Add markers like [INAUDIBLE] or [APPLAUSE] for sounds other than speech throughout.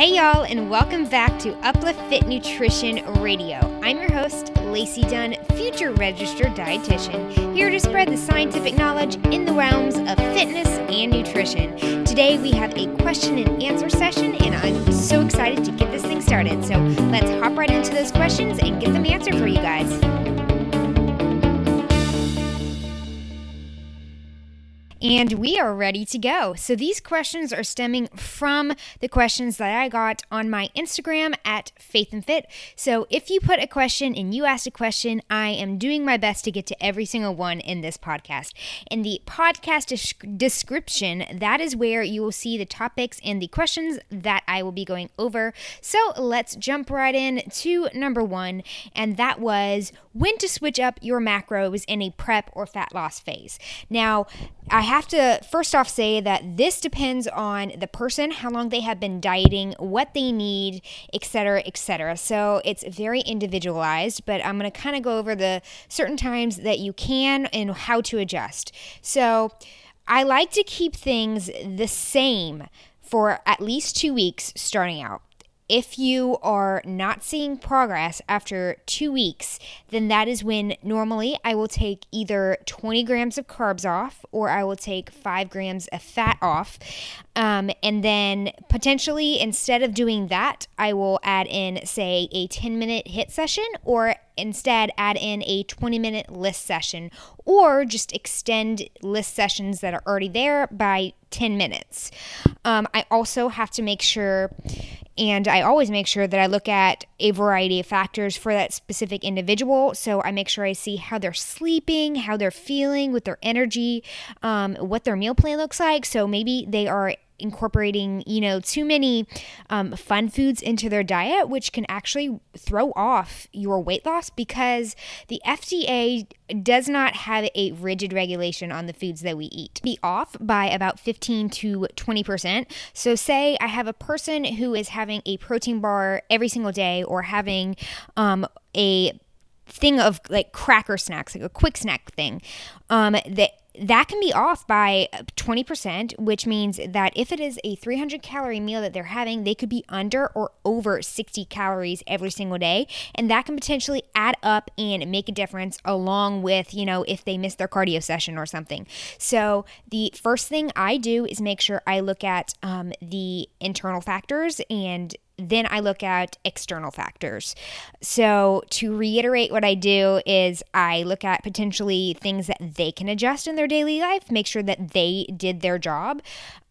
Hey, y'all, and welcome back to Uplift Fit Nutrition Radio. I'm your host, Lacey Dunn, future registered dietitian, here to spread the scientific knowledge in the realms of fitness and nutrition. Today, we have a question and answer session, and I'm so excited to get this thing started. So let's hop right into those questions and get them answered for you guys. And we are ready to go. So these questions are stemming from the questions that I got on my Instagram at Faith and Fit. So if you put a question and you asked a question, I am doing my best to get to every single one in this podcast. In the podcast description, that is where you will see the topics and the questions that I will be going over. So let's jump right in to number one, and that was when to switch up your macros in a prep or fat loss phase. Now, I have to first off say that this depends on the person, how long they have been dieting, what they need, etc., etc. So it's very individualized, but I'm going to kind of go over the certain times that you can and how to adjust. So I like to keep things the same for at least two weeks starting out if you are not seeing progress after two weeks, then that is when normally I will take either 20 grams of carbs off or I will take five grams of fat off. Um, and then potentially instead of doing that, I will add in, say, a 10 minute HIIT session or instead add in a 20 minute LISS session or just extend LISS sessions that are already there by 10 minutes. Um, I also have to make sure and I always make sure that I look at a variety of factors for that specific individual. So I make sure I see how they're sleeping, how they're feeling with their energy, um, what their meal plan looks like. So maybe they are incorporating, you know, too many um, fun foods into their diet, which can actually throw off your weight loss because the FDA does not have a rigid regulation on the foods that we eat. Be off by about 15 to 20%. So, say I have a person who is having a protein bar every single day or having um, a thing of like cracker snacks, like a quick snack thing, um, that that can be off by 20%, which means that if it is a 300 calorie meal that they're having, they could be under or over 60 calories every single day. And that can potentially add up and make a difference along with, you know, if they miss their cardio session or something. So the first thing I do is make sure I look at um, the internal factors and then I look at external factors. So, to reiterate, what I do is I look at potentially things that they can adjust in their daily life, make sure that they did their job.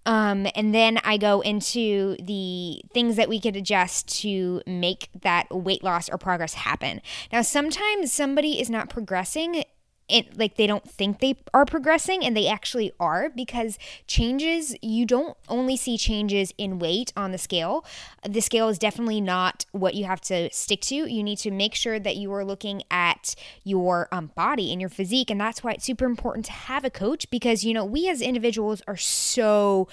Um, and then I go into the things that we could adjust to make that weight loss or progress happen. Now, sometimes somebody is not progressing it like they don't think they are progressing and they actually are because changes you don't only see changes in weight on the scale. The scale is definitely not what you have to stick to. You need to make sure that you are looking at your um, body and your physique and that's why it's super important to have a coach because you know we as individuals are so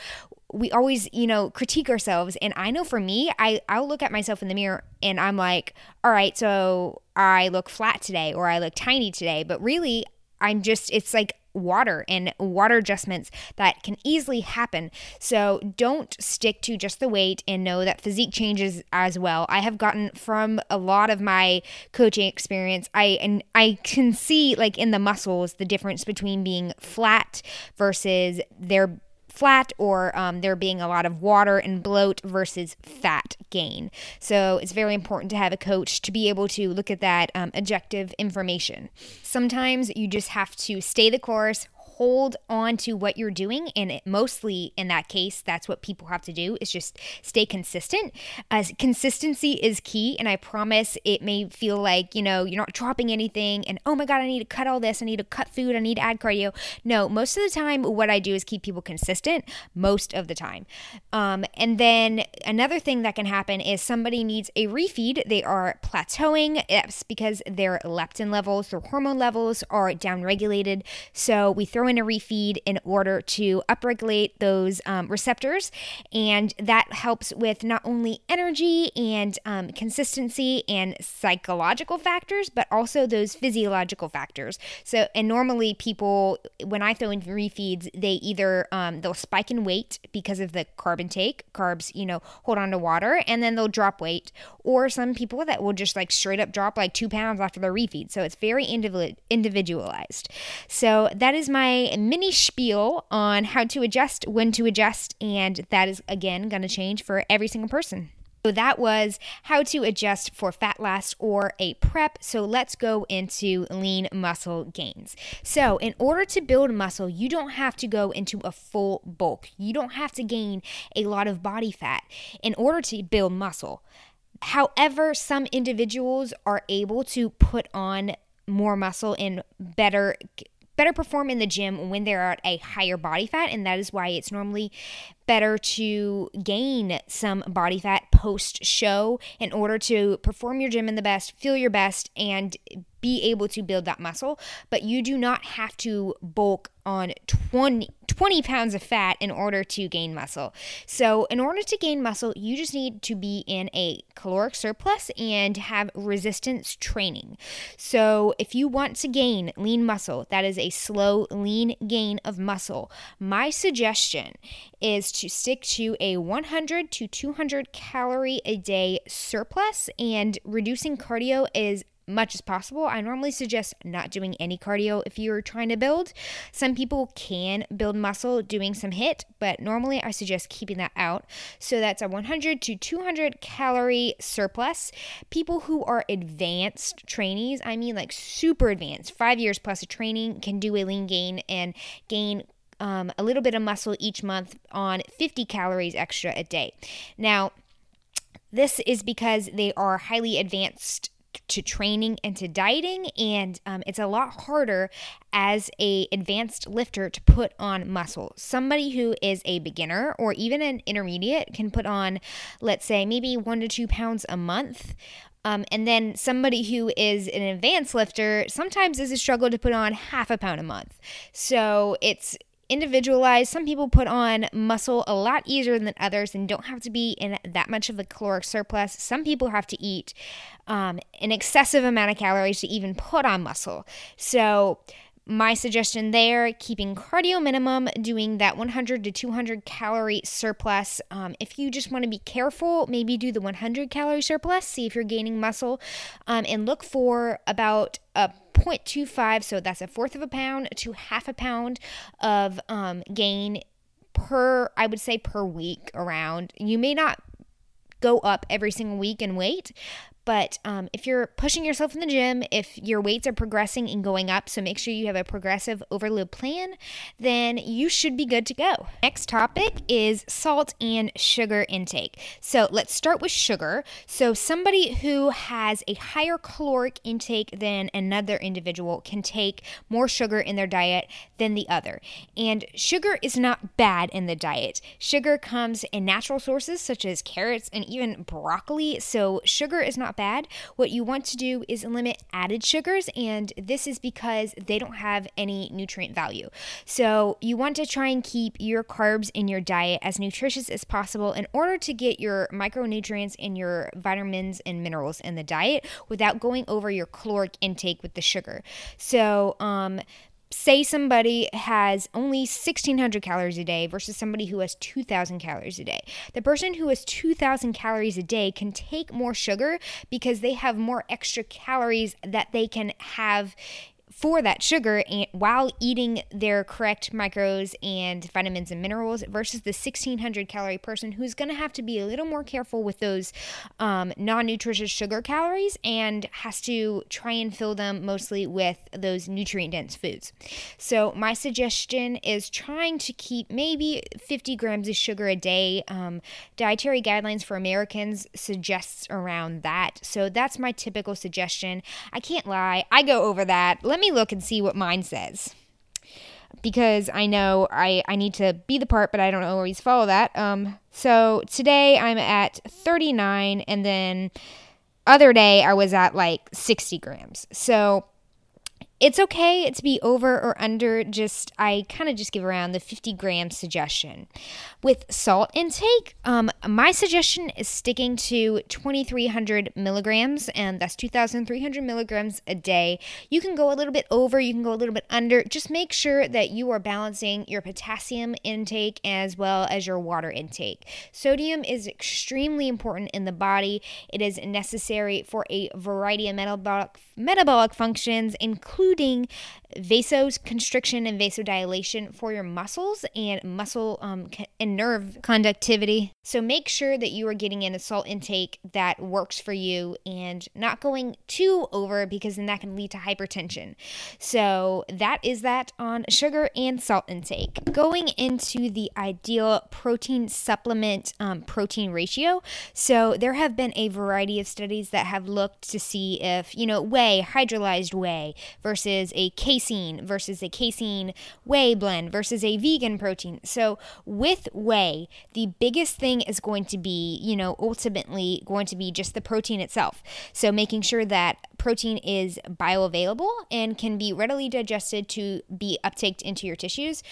we always you know critique ourselves and i know for me i i'll look at myself in the mirror and i'm like all right so i look flat today or i look tiny today but really i'm just it's like water and water adjustments that can easily happen. So don't stick to just the weight and know that physique changes as well. I have gotten from a lot of my coaching experience, I and I can see like in the muscles the difference between being flat versus their flat or um, there being a lot of water and bloat versus fat gain. So it's very important to have a coach to be able to look at that um, objective information. Sometimes you just have to stay the course, hold on to what you're doing and it, mostly in that case that's what people have to do is just stay consistent. As consistency is key and i promise it may feel like you know you're not dropping anything and oh my god i need to cut all this i need to cut food i need to add cardio. No most of the time what i do is keep people consistent most of the time. Um, and then another thing that can happen is somebody needs a refeed. They are plateauing it's because their leptin levels their hormone levels are downregulated. So we throw throw a refeed in order to upregulate those um, receptors. And that helps with not only energy and um, consistency and psychological factors, but also those physiological factors. So, and normally people, when I throw in refeeds, they either um, they'll spike in weight because of the carb intake. Carbs, you know, hold on to water, and then they'll drop weight. Or some people that will just like straight up drop like two pounds after their refeed. So it's very individualized. So that is my mini spiel on how to adjust, when to adjust, and that is again going to change for every single person. So that was how to adjust for fat loss or a prep. So let's go into lean muscle gains. So, in order to build muscle, you don't have to go into a full bulk. You don't have to gain a lot of body fat in order to build muscle. However, some individuals are able to put on more muscle and better better perform in the gym when they're at a higher body fat and that is why it's normally better to gain some body fat post show in order to perform your gym in the best, feel your best, and be able to build that muscle. But you do not have to bulk on 20, 20 pounds of fat in order to gain muscle. So, in order to gain muscle, you just need to be in a caloric surplus and have resistance training. So, if you want to gain lean muscle, that is a slow, lean gain of muscle, my suggestion is to stick to a 100 to 200 calorie a day surplus, and reducing cardio is much as possible. I normally suggest not doing any cardio if you're trying to build. Some people can build muscle doing some HIT, but normally I suggest keeping that out. So that's a 100 to 200 calorie surplus. People who are advanced trainees, I mean like super advanced, five years plus of training, can do a lean gain and gain um, a little bit of muscle each month on 50 calories extra a day. Now, this is because they are highly advanced to training and to dieting and um, it's a lot harder as a advanced lifter to put on muscle. Somebody who is a beginner or even an intermediate can put on let's say maybe one to two pounds a month. Um, and then somebody who is an advanced lifter sometimes is a struggle to put on half a pound a month. So it's individualized. Some people put on muscle a lot easier than others and don't have to be in that much of a caloric surplus. Some people have to eat um, an excessive amount of calories to even put on muscle. So, my suggestion there keeping cardio minimum doing that 100 to 200 calorie surplus. Um, if you just want to be careful maybe do the 100 calorie surplus see if you're gaining muscle um, and look for about a 0.25 so that's a fourth of a pound to half a pound of um, gain per i would say per week around. You may not go up every single week in weight but um, if you're pushing yourself in the gym, if your weights are progressing and going up, so make sure you have a progressive overload plan, then you should be good to go. Next topic is salt and sugar intake. So let's start with sugar. So somebody who has a higher caloric intake than another individual can take more sugar in their diet than the other. And sugar is not bad in the diet. Sugar comes in natural sources such as carrots and even broccoli. So sugar is not bad. What you want to do is limit added sugars, and this is because they don't have any nutrient value. So you want to try and keep your carbs in your diet as nutritious as possible in order to get your micronutrients and your vitamins and minerals in the diet without going over your caloric intake with the sugar. So, um, say somebody has only 1600 calories a day versus somebody who has 2000 calories a day. The person who has 2000 calories a day can take more sugar because they have more extra calories that they can have for that sugar and while eating their correct micros and vitamins and minerals versus the 1600 calorie person who's going to have to be a little more careful with those um, non-nutritious sugar calories and has to try and fill them mostly with those nutrient dense foods. So my suggestion is trying to keep maybe 50 grams of sugar a day. Um, dietary guidelines for americans suggests around that. So that's my typical suggestion. I can't lie i go over that. Let me me look and see what mine says. Because I know I, I need to be the part, but I don't always follow that. Um, so today I'm at 39, and then other day I was at like 60 grams. So it's okay to be over or under just i kind of just give around the 50 gram suggestion. With salt intake um, my suggestion is sticking to 2300 milligrams and that's 2300 milligrams a day. You can go a little bit over you can go a little bit under. Just make sure that you are balancing your potassium intake as well as your water intake. Sodium is extremely important in the body. It is necessary for a variety of metabolic metabolic functions including including vasoconstriction and vasodilation for your muscles and muscle um, and nerve conductivity. So make sure that you are getting in a salt intake that works for you and not going too over because then that can lead to hypertension. So that is that on sugar and salt intake. Going into the ideal protein supplement um, protein ratio. So there have been a variety of studies that have looked to see if, you know, whey, hydrolyzed whey versus a casein casein versus a casein whey blend versus a vegan protein. So with whey, the biggest thing is going to be, you know, ultimately going to be just the protein itself. So making sure that protein is bioavailable and can be readily digested to be uptaked into your tissues.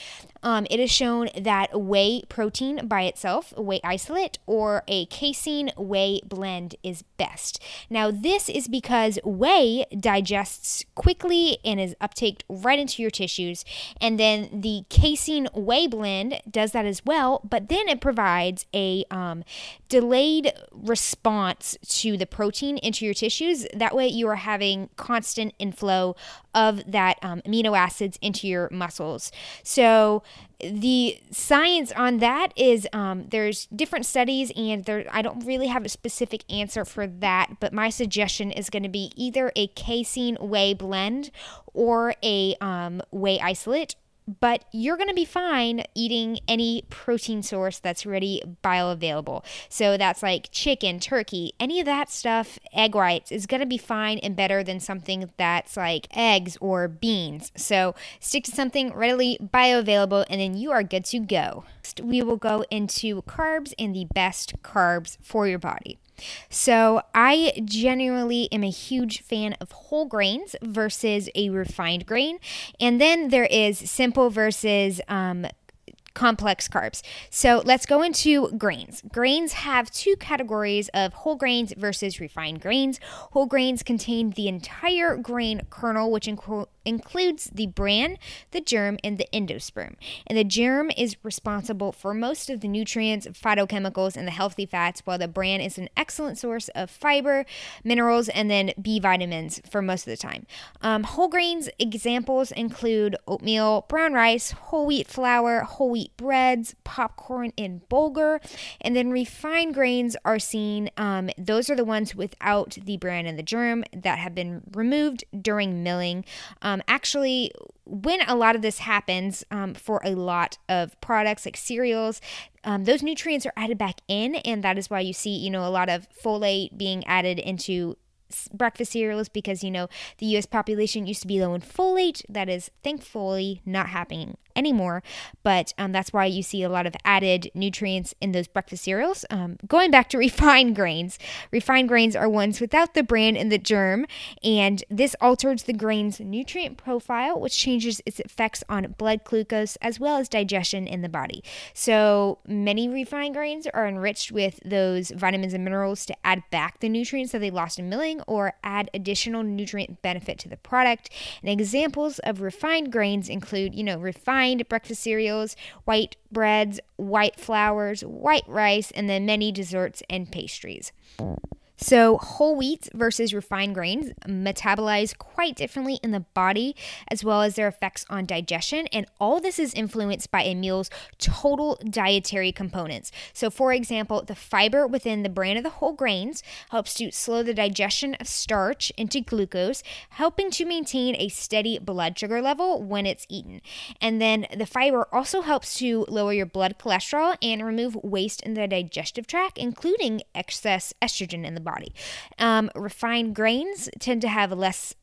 Um, it is shown that whey protein by itself, whey isolate, or a casein whey blend is best. Now, this is because whey digests quickly and is uptaked right into your tissues, and then the casein whey blend does that as well, but then it provides a um, delayed response to the protein into your tissues. That way, you are having constant inflow of that um, amino acids into your muscles. So the science on that is um, there's different studies and there I don't really have a specific answer for that, but my suggestion is going to be either a casein whey blend or a um, whey isolate but you're going to be fine eating any protein source that's ready bioavailable. So that's like chicken, turkey, any of that stuff, egg whites is going to be fine and better than something that's like eggs or beans. So stick to something readily bioavailable and then you are good to go. Next, we will go into carbs and the best carbs for your body. So, I genuinely am a huge fan of whole grains versus a refined grain. And then there is simple versus um, complex carbs. So let's go into grains. Grains have two categories of whole grains versus refined grains. Whole grains contain the entire grain kernel, which includes includes the bran, the germ, and the endosperm. And the germ is responsible for most of the nutrients, phytochemicals, and the healthy fats, while the bran is an excellent source of fiber, minerals, and then B vitamins for most of the time. Um, whole grains examples include oatmeal, brown rice, whole wheat flour, whole wheat breads, popcorn, and bulgur. And then refined grains are seen, um, those are the ones without the bran and the germ that have been removed during milling. Um, um, actually, when a lot of this happens um, for a lot of products like cereals, um, those nutrients are added back in, and that is why you see, you know, a lot of folate being added into breakfast cereals because you know the US population used to be low in folate. That is thankfully not happening anymore. But um, that's why you see a lot of added nutrients in those breakfast cereals. Um, going back to [LAUGHS] refined grains, refined grains are ones without the bran and the germ, and this alters the grain's nutrient profile, which changes its effects on blood glucose as well as digestion in the body. So many refined grains are enriched with those vitamins and minerals to add back the nutrients that they lost in milling or add additional nutrient benefit to the product. And examples of refined grains include, you know, refined breakfast cereals, white breads, white flours, white rice, and then many desserts and pastries. So, whole wheat versus refined grains metabolize quite differently in the body, as well as their effects on digestion. And all this is influenced by a meal's total dietary components. So, for example, the fiber within the bran of the whole grains helps to slow the digestion of starch into glucose, helping to maintain a steady blood sugar level when it's eaten. And then the fiber also helps to lower your blood cholesterol and remove waste in the digestive tract, including excess estrogen in the body. Um, refined grains tend to have less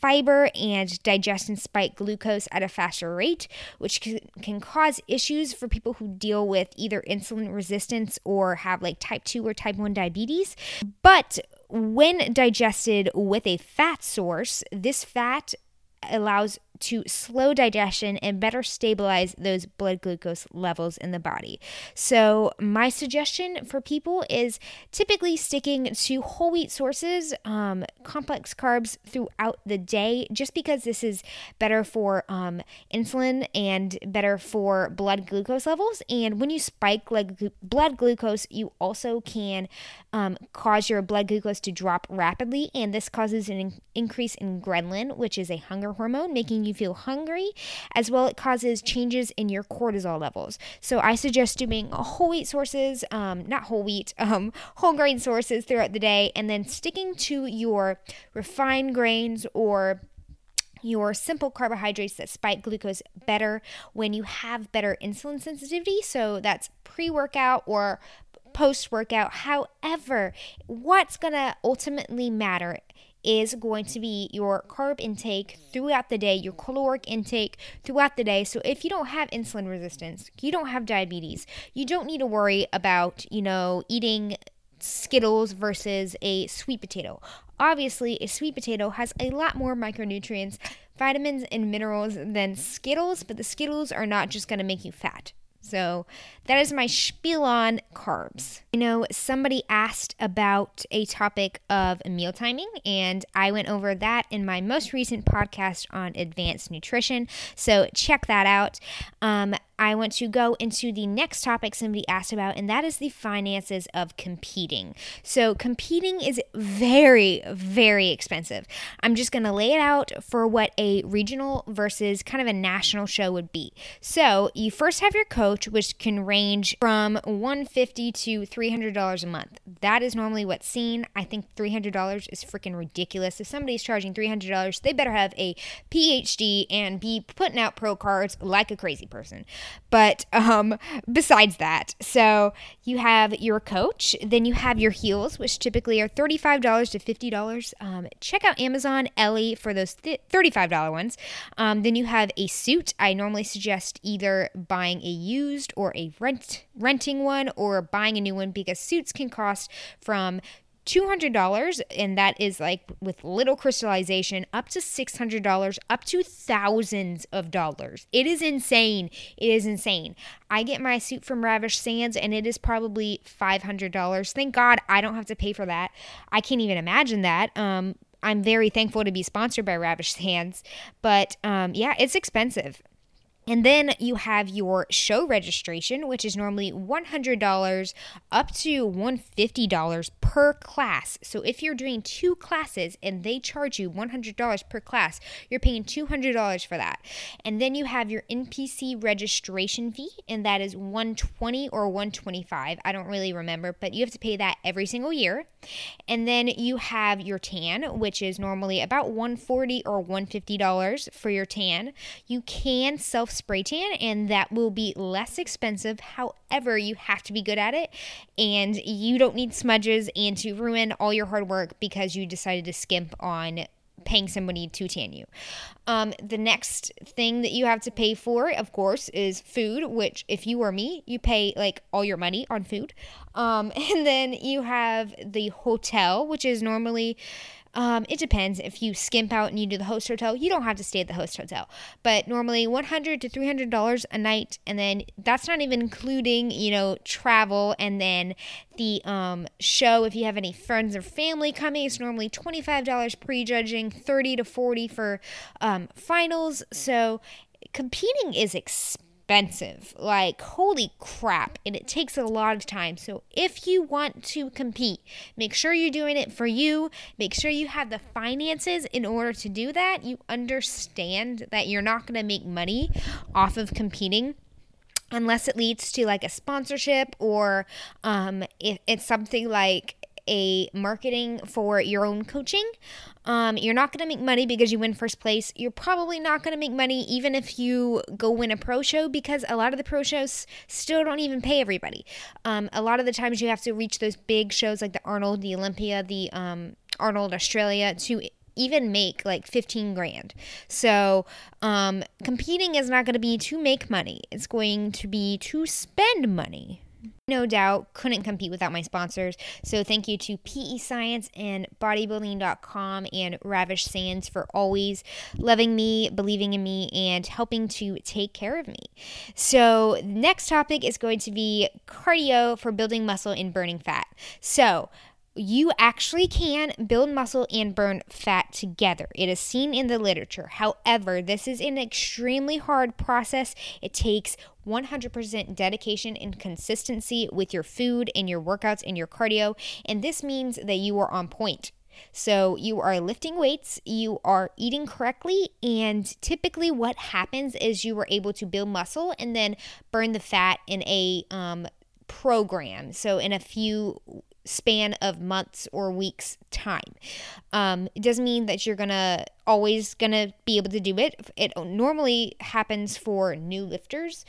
fiber and digest and spike glucose at a faster rate, which can, can cause issues for people who deal with either insulin resistance or have like type 2 or type 1 diabetes. But when digested with a fat source, this fat allows to slow digestion and better stabilize those blood glucose levels in the body. So, my suggestion for people is typically sticking to whole wheat sources, um, complex carbs throughout the day, just because this is better for um, insulin and better for blood glucose levels. And when you spike blood glucose, you also can um, cause your blood glucose to drop rapidly, and this causes an in- increase in ghrelin, which is a hunger hormone, making you feel hungry, as well it causes changes in your cortisol levels. So I suggest doing whole wheat sources, um, not whole wheat, [LAUGHS] um, whole grain sources throughout the day, and then sticking to your refined grains or your simple carbohydrates that spike glucose better when you have better insulin sensitivity. So that's pre workout or post workout. However, what's going to ultimately matter is going to be your carb intake throughout the day, your caloric intake throughout the day. So if you don't have insulin resistance, you don't have diabetes, you don't need to worry about, you know, eating Skittles versus a sweet potato. Obviously, a sweet potato has a lot more micronutrients, vitamins, and minerals than Skittles, but the Skittles are not just going to make you fat. So that is my spiel on carbs. You know, somebody asked about a topic of meal timing, and I went over that in my most recent podcast on advanced nutrition. So check that out. Um, I want to go into the next topic somebody asked about, and that is the finances of competing. So, competing is very, very expensive. I'm just going to lay it out for what a regional versus kind of a national show would be. So, you first have your coach, which can range from 150 to $300 a month. That is normally what's seen. I think $300 is freaking ridiculous. If somebody's charging $300, they better have a PhD and be putting out pro cards like a crazy person. But um, besides that, so you have your coach, then you have your heels, which typically are $35 to $50. Um, check out Amazon Ellie for those th- $35 ones. Um, then you have a suit. I normally suggest either buying a used or a rent renting one or buying a new one because suits can cost from $200 and that is like with little crystallization up to $600 up to thousands of dollars. It is insane. It is insane. I get my suit from ravish sands and it is probably $500 thank god i don't have to pay for that. I can't even imagine that. Um, i'm very thankful to be sponsored by ravish sands but um, yeah it's expensive and then you have your show registration, which is normally $100 up to $150 per class. So if you're doing two classes and they charge you $100 per class, you're paying $200 for that. And then you have your NPC registration fee, and that is 120 or 125. I don't really remember, but you have to pay that every single year. And then you have your tan, which is normally about 140 or $150 for your tan. You can self spray tan, and that will be less expensive. However, you have to be good at it, and you don't need smudges and to ruin all your hard work because you decided to skimp on paying somebody to tan you. Um, the next thing that you have to pay for, of course, is food, which if you were me, you pay like all your money on food. Um, [LAUGHS] and then you have the hotel, which is normally um, it depends. If you skimp out and you do the host hotel, you don't have to stay at the host hotel. But normally, one hundred to three hundred dollars a night, and then that's not even including you know travel and then the um, show. If you have any friends or family coming, it's normally twenty five dollars prejudging, thirty to forty for um, finals. So competing is expensive expensive. Like, holy crap. And it takes a lot of time. So, if you want to compete, make sure you're doing it for you. Make sure you have the finances in order to do that. You understand that you're not going to make money off of competing unless it leads to like a sponsorship or um, if it's something like a marketing for your own coaching. Um, you're not going to make money because you win first place. You're probably not going to make money even if you go win a pro show because a lot of the pro shows still don't even pay everybody. Um, a lot of the times you have to reach those big shows like the Arnold, the Olympia, the um, Arnold Australia to even make like 15 grand. So, um, competing is not going to be to make money, it's going to be to spend money. No doubt couldn't compete without my sponsors. So thank you to PE Science and bodybuilding.com and Ravish Sands for always loving me, believing in me, and helping to take care of me. So next topic is going to be cardio for building muscle and burning fat. So you actually can build muscle and burn fat together. It is seen in the literature. However, this is an extremely hard process. It takes 100% dedication and consistency with your food and your workouts and your cardio. And this means that you are on point. So, you are lifting weights, you are eating correctly, and typically what happens is you are able to build muscle and then burn the fat in a um, program. So, in a few span of months or weeks time. Um, it doesn't mean that you're gonna always gonna be able to do it. It normally happens for new lifters.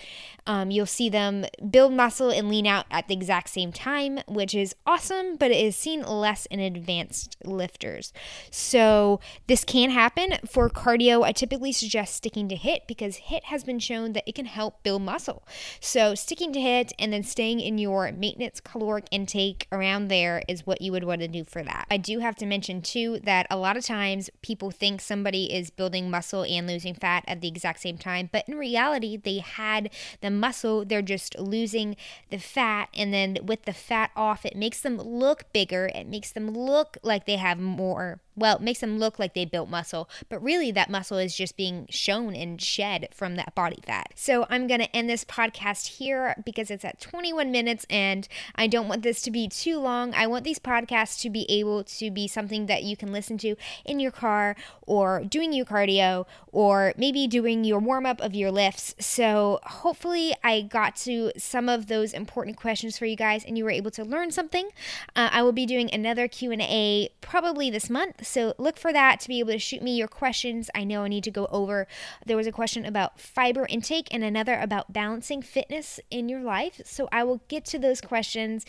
Um, you'll see them build muscle and lean out at the exact same time, which is awesome, but it is seen less in advanced lifters. So this can happen for cardio. I typically suggest sticking to HIT because HIT has been shown that it can help build muscle. So sticking to HIT and then staying in your maintenance caloric intake around there is what you would want to do for that. I do have to mention too that a lot of times people think somebody is building muscle and losing fat at the exact same time, but in reality, they had the muscle, they're just losing the fat, and then with the fat off, it makes them look bigger, it makes them look like they have more well, it makes them look like they built muscle, but really that muscle is just being shown and shed from that body fat. So I'm going to end this podcast here because it's at 21 minutes and I don't want this to be too long. I want these podcasts to be able to be something that you can listen to in your car or doing your cardio or maybe doing your warm up of your lifts. So hopefully I got to some of those important questions for you guys and you were able to learn something. Uh, I will be doing another Q&A probably this month so look for that to be able to shoot me your questions. I know I need to go over. There was a question about fiber intake and another about balancing fitness in your life. So I will get to those questions.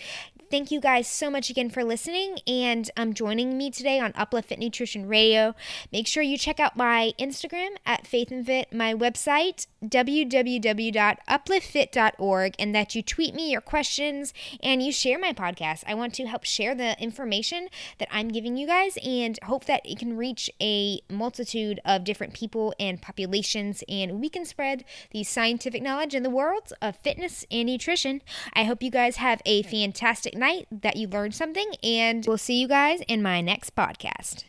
Thank you guys so much again for listening and um, joining me today on Uplift Fit Nutrition Radio. Make sure you check out my Instagram at Faith and Fit, my website www.upliftfit.org, and that you tweet me your questions and you share my podcast. I want to help share the information that I'm giving you guys and hope that it can reach a multitude of different people and populations, and we can spread the scientific knowledge in the world of fitness and nutrition. I hope you guys have a fantastic night, that you learned something, and we'll see you guys in my next podcast.